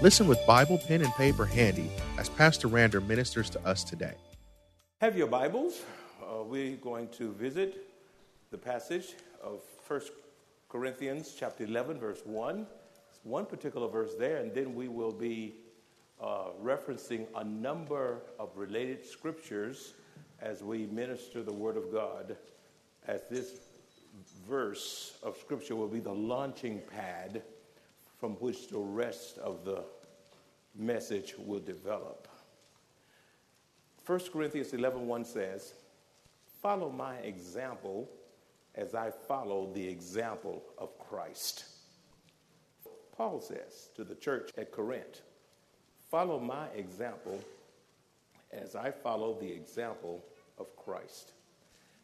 Listen with Bible, pen, and paper handy as Pastor Randall ministers to us today. Have your Bibles. Uh, we're going to visit the passage of 1 Corinthians chapter 11, verse 1. It's one particular verse there, and then we will be uh, referencing a number of related scriptures as we minister the Word of God, as this verse of Scripture will be the launching pad from which the rest of the message will develop. 1 Corinthians 11 1 says, Follow my example as I follow the example of Christ. Paul says to the church at Corinth, Follow my example as I follow the example of Christ.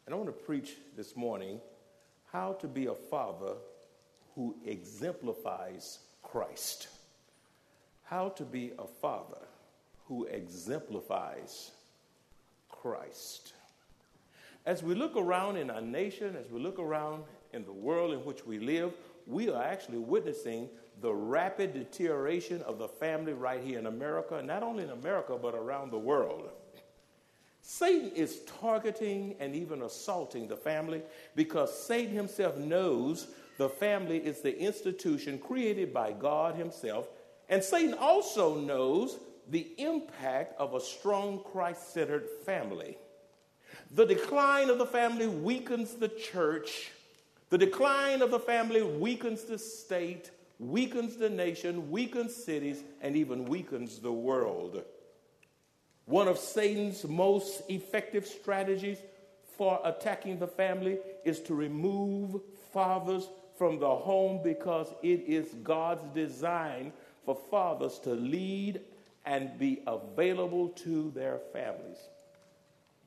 And I want to preach this morning how to be a father who exemplifies Christ. How to be a father who exemplifies Christ. As we look around in our nation, as we look around in the world in which we live, we are actually witnessing the rapid deterioration of the family right here in America, not only in America, but around the world. Satan is targeting and even assaulting the family because Satan himself knows the family is the institution created by God Himself. And Satan also knows the impact of a strong Christ centered family. The decline of the family weakens the church. The decline of the family weakens the state, weakens the nation, weakens cities, and even weakens the world. One of Satan's most effective strategies for attacking the family is to remove fathers from the home because it is God's design for fathers to lead and be available to their families,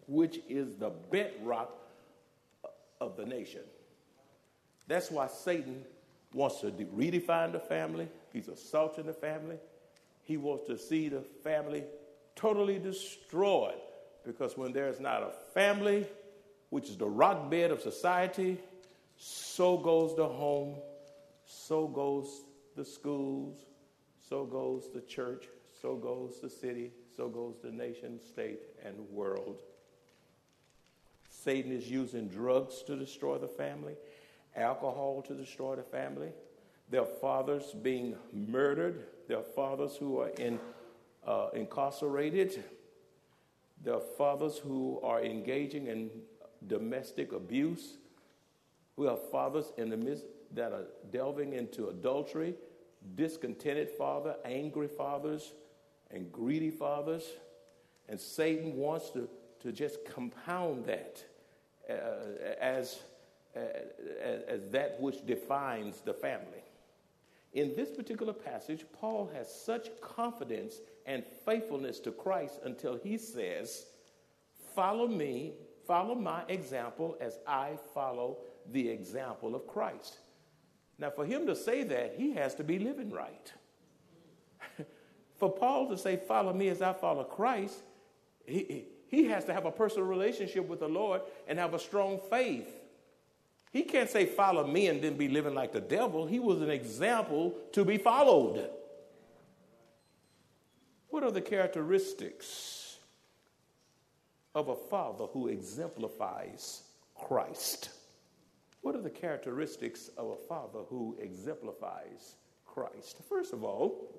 which is the bedrock of the nation. That's why Satan wants to redefine the family. He's assaulting the family. He wants to see the family totally destroyed because when there's not a family, which is the rock bed of society, so goes the home, so goes the schools, so goes the church, so goes the city, so goes the nation, state, and world. Satan is using drugs to destroy the family, alcohol to destroy the family. There are fathers being murdered. There are fathers who are in, uh, incarcerated. There are fathers who are engaging in domestic abuse. We have fathers in the midst that are delving into adultery, discontented father, angry fathers, and greedy fathers. And Satan wants to, to just compound that uh, as, uh, as, as that which defines the family. In this particular passage, Paul has such confidence and faithfulness to Christ until he says, Follow me, follow my example as I follow the example of Christ. Now, for him to say that, he has to be living right. for Paul to say, Follow me as I follow Christ, he, he has to have a personal relationship with the Lord and have a strong faith. He can't say, Follow me and then be living like the devil. He was an example to be followed. What are the characteristics of a father who exemplifies Christ? What are the characteristics of a father who exemplifies Christ? First of all,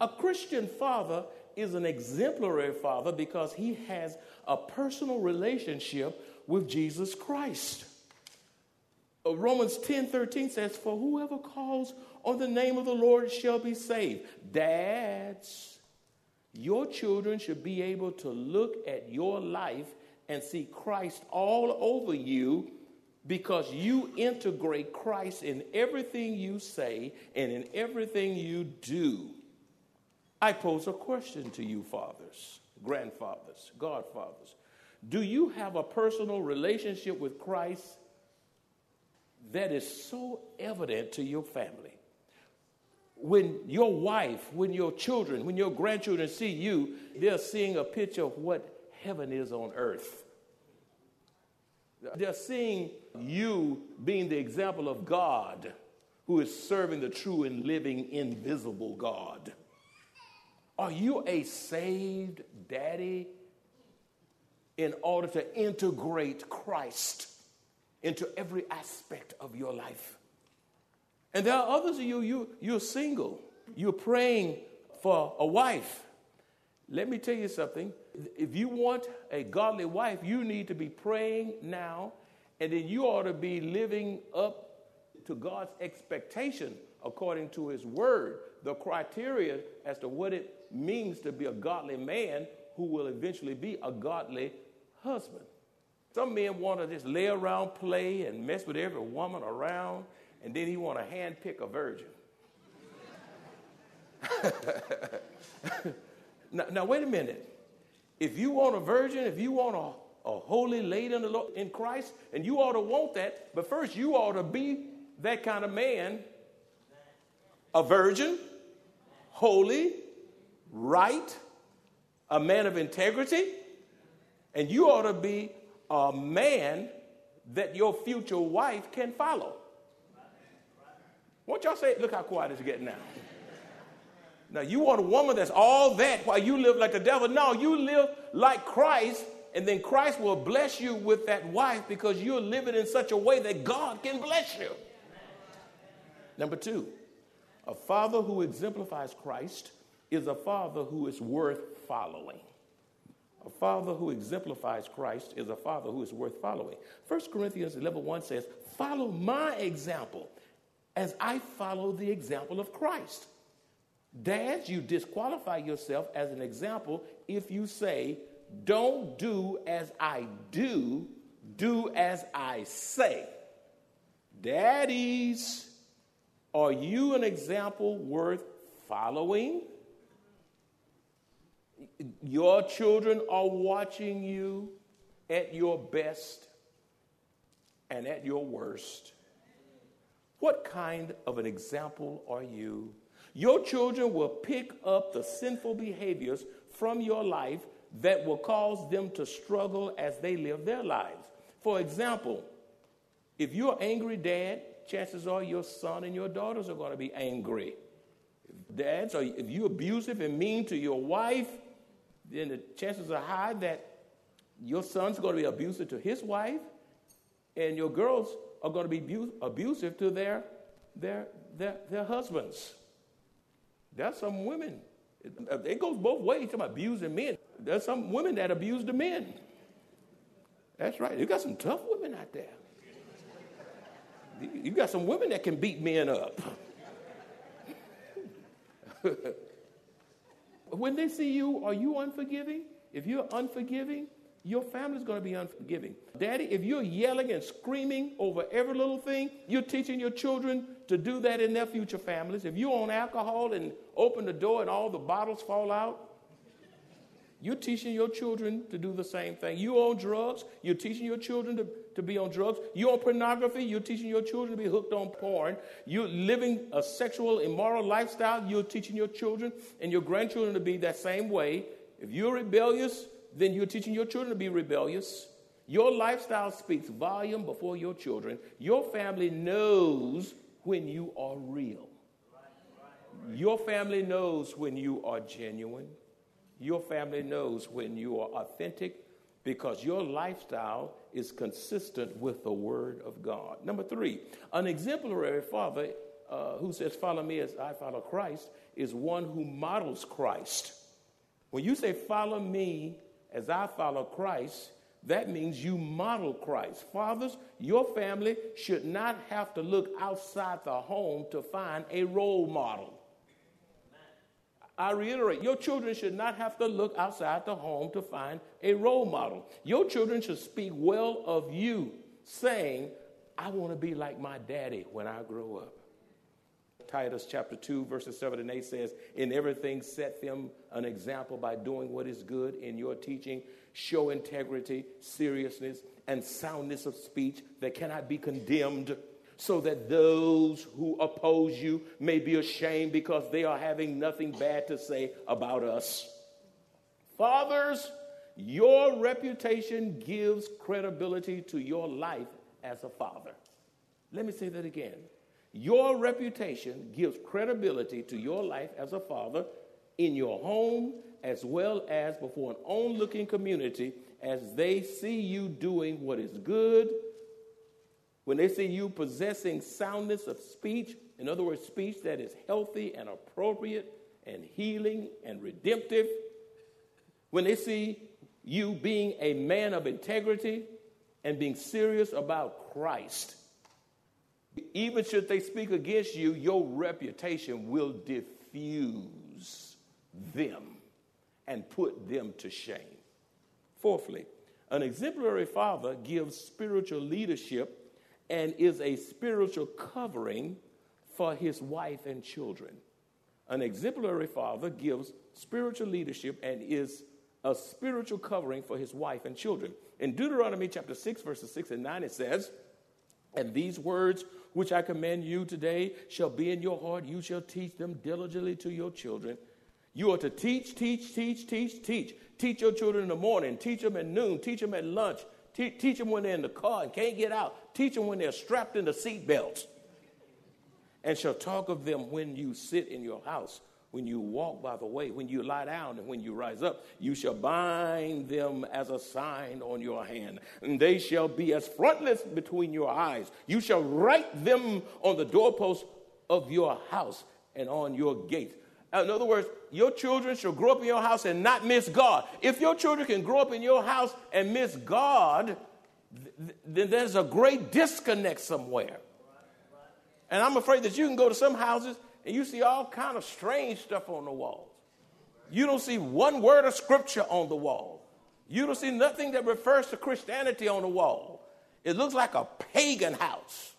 A Christian father is an exemplary father because he has a personal relationship with Jesus Christ. Uh, Romans 10 13 says, For whoever calls on the name of the Lord shall be saved. Dads, your children should be able to look at your life and see Christ all over you because you integrate Christ in everything you say and in everything you do. I pose a question to you, fathers, grandfathers, godfathers. Do you have a personal relationship with Christ that is so evident to your family? When your wife, when your children, when your grandchildren see you, they're seeing a picture of what heaven is on earth. They're seeing you being the example of God who is serving the true and living invisible God. Are you a saved daddy in order to integrate Christ into every aspect of your life? And there are others of you, you you're single. You're praying for a wife. Let me tell you something. If you want a godly wife, you need to be praying now, and then you ought to be living up to God's expectation according to His Word, the criteria as to what it means to be a godly man who will eventually be a godly husband. Some men want to just lay around, play, and mess with every woman around, and then he want to handpick a virgin. now, now, wait a minute. If you want a virgin, if you want a, a holy lady in, the Lord, in Christ, and you ought to want that, but first you ought to be that kind of man, a virgin, holy, right, a man of integrity, and you ought to be a man that your future wife can follow. Won't y'all say, look how quiet it's getting now. Now, you want a woman that's all that while you live like the devil? No, you live like Christ, and then Christ will bless you with that wife because you're living in such a way that God can bless you. Number two, a father who exemplifies Christ is a father who is worth following. A father who exemplifies Christ is a father who is worth following. 1 Corinthians 11 1 says, Follow my example as I follow the example of Christ. Dads, you disqualify yourself as an example if you say, Don't do as I do, do as I say. Daddies, are you an example worth following? Your children are watching you at your best and at your worst. What kind of an example are you? Your children will pick up the sinful behaviors from your life that will cause them to struggle as they live their lives. For example, if you're angry dad, chances are your son and your daughters are going to be angry. If Dads, if you're abusive and mean to your wife, then the chances are high that your son's going to be abusive to his wife, and your girls are going to be abusive to their, their, their, their husbands. There's some women, it, goes both ways to abusing men. There's some women that abuse the men. That's right. You got some tough women out there. You got some women that can beat men up. when they see you, are you unforgiving? If you're unforgiving, your family's going to be unforgiving. Daddy, if you're yelling and screaming over every little thing, you're teaching your children to do that in their future families. If you own alcohol and open the door and all the bottles fall out, you're teaching your children to do the same thing. You own drugs, you're teaching your children to, to be on drugs. You own pornography, you're teaching your children to be hooked on porn. You're living a sexual, immoral lifestyle, you're teaching your children and your grandchildren to be that same way. If you're rebellious, then you're teaching your children to be rebellious. Your lifestyle speaks volume before your children. Your family knows when you are real. Your family knows when you are genuine. Your family knows when you are authentic because your lifestyle is consistent with the Word of God. Number three, an exemplary father uh, who says, Follow me as I follow Christ, is one who models Christ. When you say, Follow me as I follow Christ, that means you model Christ. Fathers, your family should not have to look outside the home to find a role model. I reiterate, your children should not have to look outside the home to find a role model. Your children should speak well of you, saying, I want to be like my daddy when I grow up. Titus chapter 2, verses 7 and 8 says, In everything, set them an example by doing what is good in your teaching. Show integrity, seriousness, and soundness of speech that cannot be condemned, so that those who oppose you may be ashamed because they are having nothing bad to say about us. Fathers, your reputation gives credibility to your life as a father. Let me say that again. Your reputation gives credibility to your life as a father in your home as well as before an onlooking community as they see you doing what is good, when they see you possessing soundness of speech, in other words, speech that is healthy and appropriate and healing and redemptive, when they see you being a man of integrity and being serious about Christ, even should they speak against you, your reputation will diffuse them and put them to shame. Fourthly, an exemplary father gives spiritual leadership and is a spiritual covering for his wife and children. An exemplary father gives spiritual leadership and is a spiritual covering for his wife and children. In Deuteronomy chapter 6, verses 6 and 9, it says, And these words which I command you today shall be in your heart. You shall teach them diligently to your children. You are to teach, teach, teach, teach, teach. Teach your children in the morning, teach them at noon, teach them at lunch, Te- teach them when they're in the car and can't get out, teach them when they're strapped in the seat belts. And shall talk of them when you sit in your house when you walk by the way, when you lie down, and when you rise up. You shall bind them as a sign on your hand, and they shall be as frontlets between your eyes. You shall write them on the doorposts of your house and on your gate. In other words, your children shall grow up in your house and not miss God. If your children can grow up in your house and miss God, then there's a great disconnect somewhere. And I'm afraid that you can go to some houses and you see all kind of strange stuff on the walls. You don't see one word of scripture on the wall. You don't see nothing that refers to Christianity on the wall. It looks like a pagan house.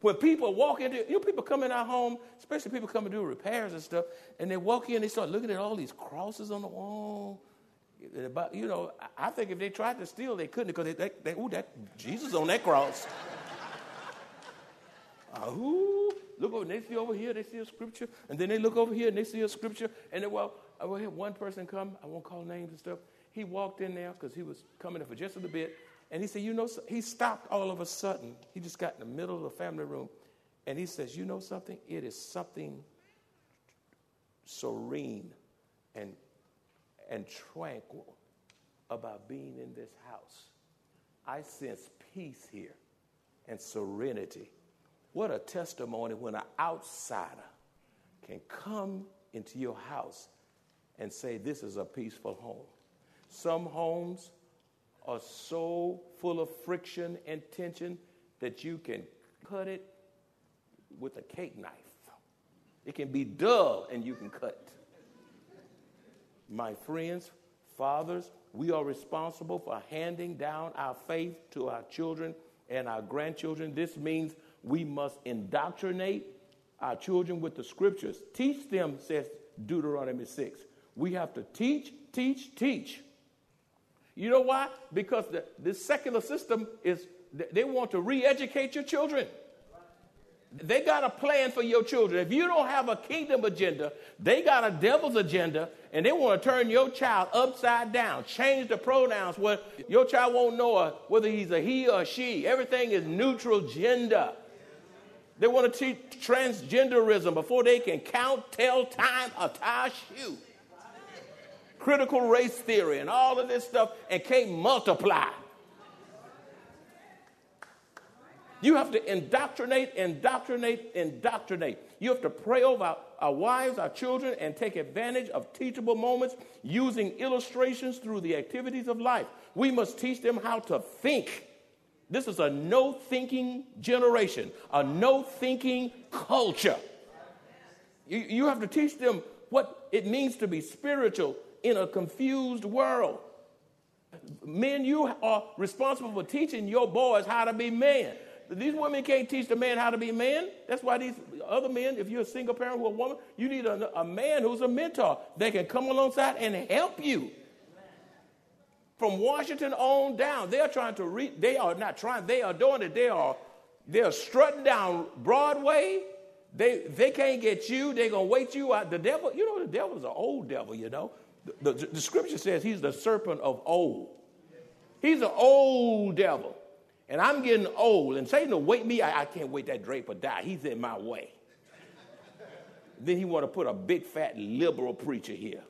When people walk into, you know, people come in our home, especially people come to do repairs and stuff, and they walk in, they start looking at all these crosses on the wall. About, you know, I think if they tried to steal, they couldn't because they, they, they ooh, that Jesus on that cross. uh, ooh, look over, they see over here, they see a scripture, and then they look over here and they see a scripture, and then, well, I will have one person come, I won't call names and stuff. He walked in there because he was coming in for just a little bit, and he said, You know, he stopped all of a sudden. He just got in the middle of the family room, and he says, You know something? It is something serene and, and tranquil about being in this house. I sense peace here and serenity what a testimony when an outsider can come into your house and say, This is a peaceful home. Some homes are so full of friction and tension that you can cut it with a cake knife. It can be dull and you can cut. My friends, fathers, we are responsible for handing down our faith to our children and our grandchildren. This means we must indoctrinate our children with the scriptures. Teach them, says Deuteronomy 6. We have to teach, teach, teach. You know why? Because the, the secular system is, they want to re educate your children. They got a plan for your children. If you don't have a kingdom agenda, they got a devil's agenda, and they want to turn your child upside down, change the pronouns where your child won't know uh, whether he's a he or she. Everything is neutral gender. They want to teach transgenderism before they can count, tell time, or tie a shoe. Critical race theory and all of this stuff and can't multiply. You have to indoctrinate, indoctrinate, indoctrinate. You have to pray over our, our wives, our children, and take advantage of teachable moments using illustrations through the activities of life. We must teach them how to think. This is a no thinking generation, a no thinking culture. You, you have to teach them what it means to be spiritual in a confused world. Men, you are responsible for teaching your boys how to be men. These women can't teach the man how to be men. That's why these other men, if you're a single parent who a woman, you need a, a man who's a mentor. They can come alongside and help you. From Washington on down, they are trying to reach, they are not trying, they are doing it. They are, they are strutting down Broadway. They, they can't get you. They're to wait you out. The devil, you know, the devil is an old devil, you know. The, the, the scripture says he's the serpent of old. He's an old devil. And I'm getting old. And Satan will wait me. I, I can't wait that Draper die. He's in my way. then he want to put a big fat liberal preacher here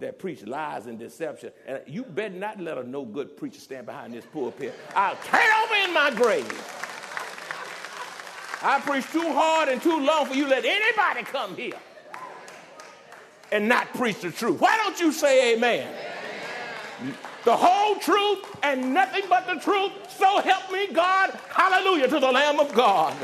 that preach lies and deception. And you better not let a no good preacher stand behind this pulpit. I'll tear over in my grave. I preach too hard and too long for you let anybody come here and not preach the truth. Why don't you say amen? amen? The whole truth and nothing but the truth. So help me God. Hallelujah to the Lamb of God.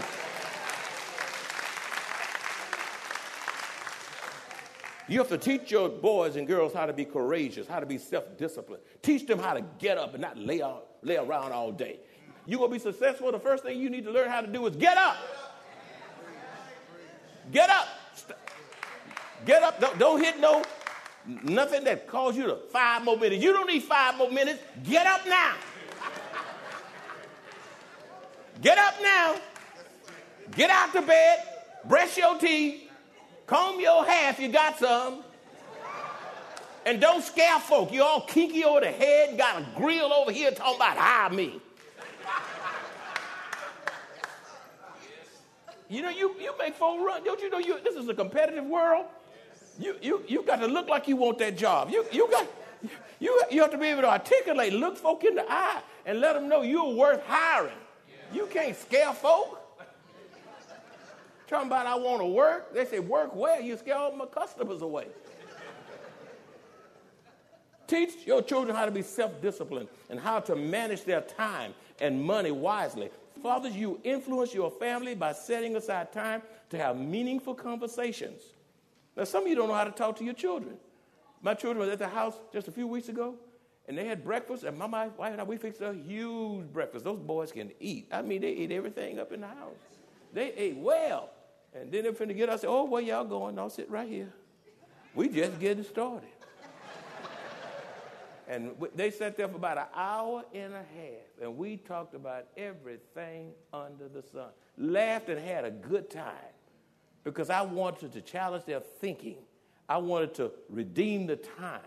You have to teach your boys and girls how to be courageous, how to be self disciplined. Teach them how to get up and not lay, out, lay around all day. You're going to be successful. The first thing you need to learn how to do is get up. Get up. Get up. Don't, don't hit no nothing that calls you to five more minutes. You don't need five more minutes. Get up now. Get up now. Get out the bed. Brush your teeth. Comb your hair if you got some. And don't scare folk. You all kinky over the head, got a grill over here talking about hire me. You know, you, you make folk run. Don't you know you, this is a competitive world? You, you, you got to look like you want that job. You, you, got, you, you have to be able to articulate, look folk in the eye, and let them know you're worth hiring. You can't scare folk. Talking about I want to work. They say, work where? You scare all my customers away. Teach your children how to be self disciplined and how to manage their time and money wisely. Fathers, you influence your family by setting aside time to have meaningful conversations. Now, some of you don't know how to talk to your children. My children were at the house just a few weeks ago, and they had breakfast, and my wife and I, we fixed a huge breakfast. Those boys can eat. I mean, they ate everything up in the house. They ate well. And then they're finna get, I said, oh, where y'all going? I'll sit right here. We just getting started. And they sat there for about an hour and a half, and we talked about everything under the sun. Laughed and had a good time because I wanted to challenge their thinking. I wanted to redeem the time.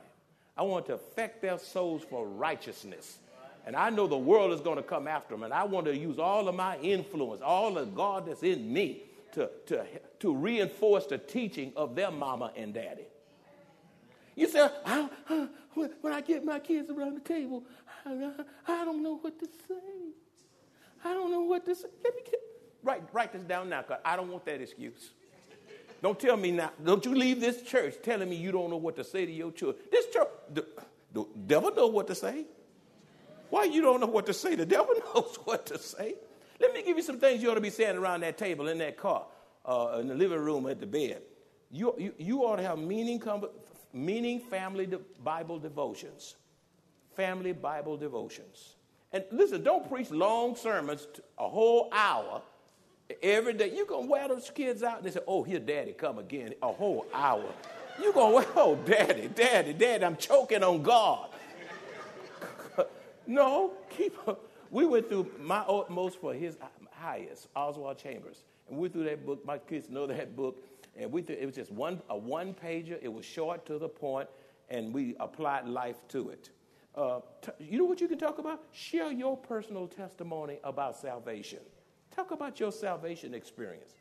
I wanted to affect their souls for righteousness. And I know the world is going to come after them, and I want to use all of my influence, all of God that's in me, to, to, to reinforce the teaching of their mama and daddy. You say, I, when I get my kids around the table, I, I don't know what to say. I don't know what to say. Let me get, write, write this down now because I don't want that excuse. Don't tell me now. Don't you leave this church telling me you don't know what to say to your children. This church, the, the devil know what to say. Why you don't know what to say? The devil knows what to say. Let me give you some things you ought to be saying around that table, in that car, uh, in the living room, at the bed. You, you, you ought to have meaning, meaning family de- Bible devotions. Family Bible devotions. And listen, don't preach long sermons, a whole hour every day. You're going to wear those kids out and they say, oh, here, daddy, come again, a whole hour. You're going to, oh, daddy, daddy, daddy, I'm choking on God. no, keep. We went through my utmost for his highest, Oswald Chambers. And we through that book. My kids know that book. And we it was just one, a one pager. It was short to the point, and we applied life to it. Uh, t- you know what you can talk about? Share your personal testimony about salvation. Talk about your salvation experience.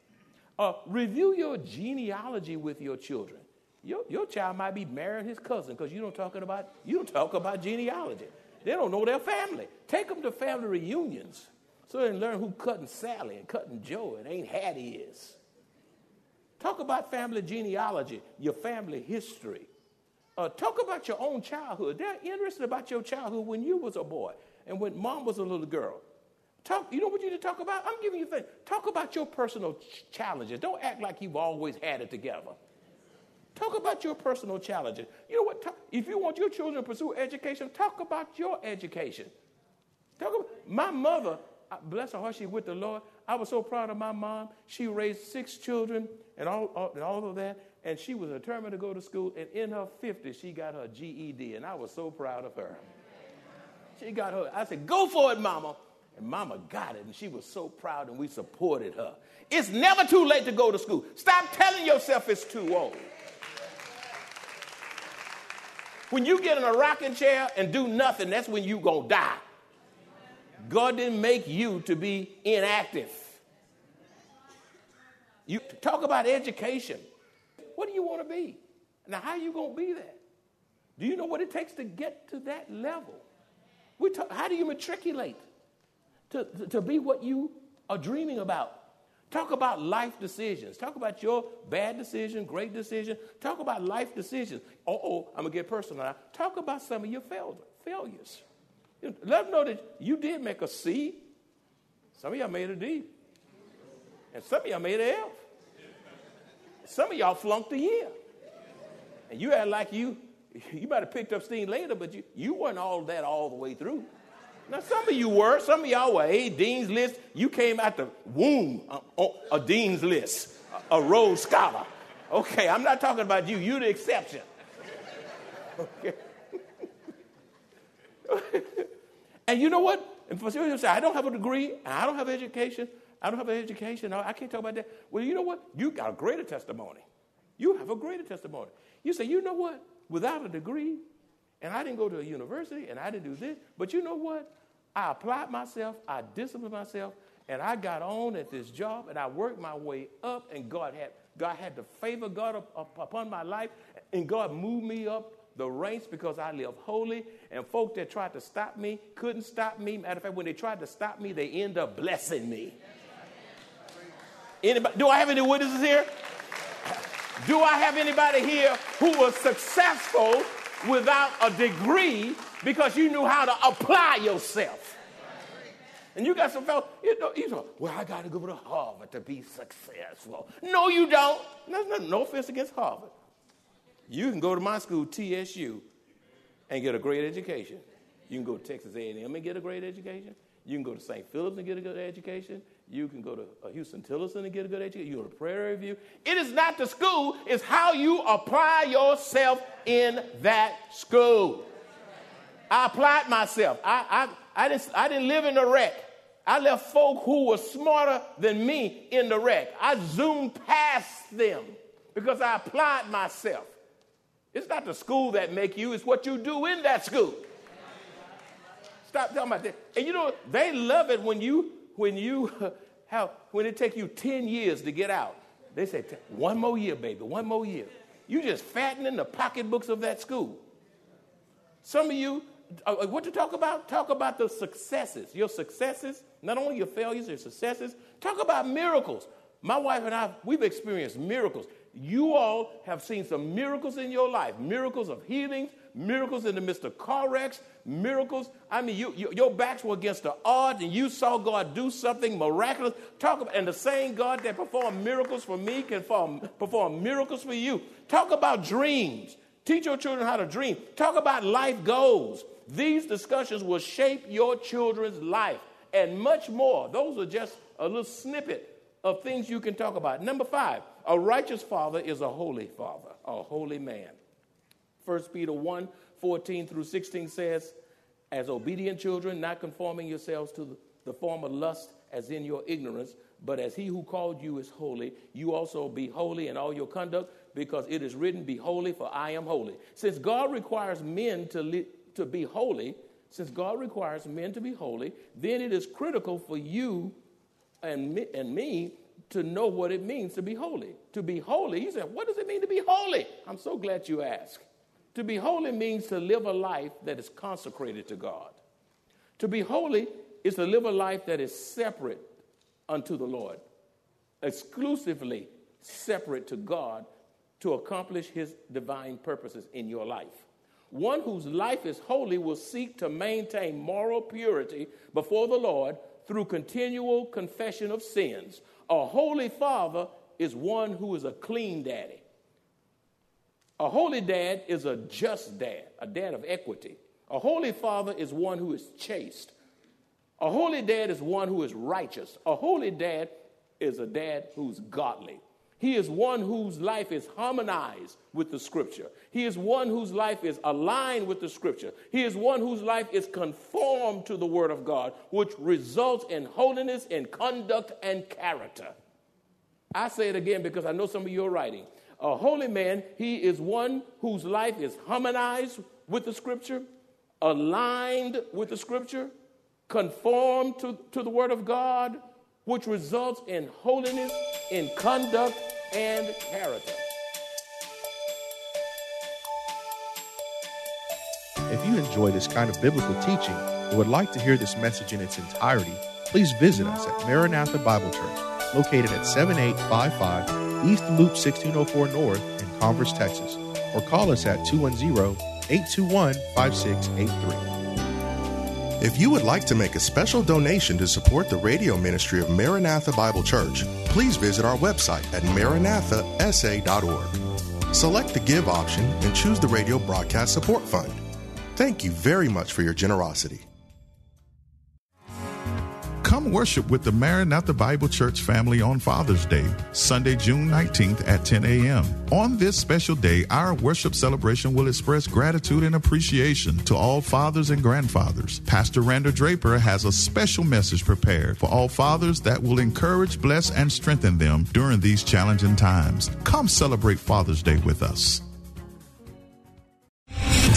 Uh, review your genealogy with your children. Your, your child might be marrying his cousin because you don't talking about you don't talk about genealogy. They don't know their family. Take them to family reunions so they can learn who Cutting Sally and Cutting Joe and Aunt Hattie is. Talk about family genealogy, your family history. Uh, talk about your own childhood. They're interested about your childhood when you was a boy and when mom was a little girl. Talk, you know what you need to talk about? I'm giving you things. Talk about your personal ch- challenges. Don't act like you've always had it together. Talk about your personal challenges. You know what? Talk, if you want your children to pursue education, talk about your education. Talk about, my mother, bless her heart, she's with the Lord. I was so proud of my mom. She raised six children and all, all, and all of that, and she was determined to go to school. And in her 50s, she got her GED, and I was so proud of her. She got her. I said, "Go for it, Mama." And mama got it, and she was so proud, and we supported her. It's never too late to go to school. Stop telling yourself it's too old. When you get in a rocking chair and do nothing, that's when you gonna die. God didn't make you to be inactive. You talk about education. What do you want to be? Now, how are you going to be that? Do you know what it takes to get to that level? We talk, how do you matriculate? to, to be what you are dreaming about. Talk about life decisions. Talk about your bad decision, great decision. Talk about life decisions. oh, I'm going to get personal now. Talk about some of your fail- failures. Let them know that you did make a C. Some of y'all made a D. And some of y'all made an F. Some of y'all flunked a year. And you had like you, you might have picked up steam later, but you, you weren't all that all the way through. Now, some of you were. Some of y'all were. Hey, Dean's List. You came out the womb uh, a Dean's List, a, a Rhodes Scholar. Okay, I'm not talking about you. You're the exception. Okay. and you know what? And for some say, I don't have a degree, I don't have education, I don't have an education, I can't talk about that. Well, you know what? You got a greater testimony. You have a greater testimony. You say, you know what? Without a degree, and I didn't go to a university and I didn't do this. But you know what? I applied myself, I disciplined myself, and I got on at this job and I worked my way up, and God had God had the favor God up, up, upon my life, and God moved me up the ranks because I live holy. And folk that tried to stop me couldn't stop me. Matter of fact, when they tried to stop me, they end up blessing me. Anybody, do I have any witnesses here? Do I have anybody here who was successful without a degree because you knew how to apply yourself. And you got some fellow, you know, you know, well, I got to go to Harvard to be successful. No, you don't. No, no offense against Harvard. You can go to my school, TSU, and get a great education. You can go to Texas A&M and get a great education. You can go to St. Philip's and get a good education. You can go to uh, Huston-Tillotson and get a good education. You go to Prairie View. It is not the school, it's how you apply yourself in that school. I applied myself. I, I, I, didn't, I didn't live in the wreck. I left folk who were smarter than me in the wreck. I zoomed past them because I applied myself. It's not the school that make you, it's what you do in that school. Stop talking about that. And you know, they love it when you when you have when it take you 10 years to get out. They say, one more year, baby, one more year. You just fattening the pocketbooks of that school. Some of you, uh, uh, what to talk about? Talk about the successes. Your successes, not only your failures, your successes. Talk about miracles. My wife and I, we've experienced miracles. You all have seen some miracles in your life miracles of healings, miracles in the midst of car wrecks, miracles. I mean, you, you, your backs were against the odds and you saw God do something miraculous. Talk about, and the same God that performed miracles for me can perform, perform miracles for you. Talk about dreams. Teach your children how to dream. Talk about life goals. These discussions will shape your children's life and much more. Those are just a little snippet of things you can talk about. Number five, a righteous father is a holy father, a holy man. 1 Peter 1 14 through 16 says, As obedient children, not conforming yourselves to the, the form of lust as in your ignorance, but as he who called you is holy, you also be holy in all your conduct, because it is written, Be holy, for I am holy. Since God requires men to, li- to be holy, since God requires men to be holy, then it is critical for you and me, and me to know what it means to be holy. To be holy, he said, What does it mean to be holy? I'm so glad you asked. To be holy means to live a life that is consecrated to God. To be holy is to live a life that is separate unto the Lord, exclusively separate to God to accomplish his divine purposes in your life. One whose life is holy will seek to maintain moral purity before the Lord through continual confession of sins. A holy father is one who is a clean daddy. A holy dad is a just dad, a dad of equity. A holy father is one who is chaste. A holy dad is one who is righteous. A holy dad is a dad who's godly. He is one whose life is harmonized with the scripture. He is one whose life is aligned with the scripture. He is one whose life is conformed to the word of God, which results in holiness in conduct and character. I say it again because I know some of you are writing. A holy man, he is one whose life is harmonized with the scripture, aligned with the scripture, conformed to, to the word of God, which results in holiness in conduct and character. If you enjoy this kind of biblical teaching and would like to hear this message in its entirety, please visit us at Maranatha Bible Church, located at 7855 East Loop 1604 North in Converse, Texas, or call us at 210 821 5683. If you would like to make a special donation to support the radio ministry of Maranatha Bible Church, please visit our website at maranathasa.org. Select the Give option and choose the Radio Broadcast Support Fund. Thank you very much for your generosity. Come worship with the Maranatha Bible Church family on Father's Day, Sunday, June 19th at 10 a.m. On this special day, our worship celebration will express gratitude and appreciation to all fathers and grandfathers. Pastor Randall Draper has a special message prepared for all fathers that will encourage, bless, and strengthen them during these challenging times. Come celebrate Father's Day with us.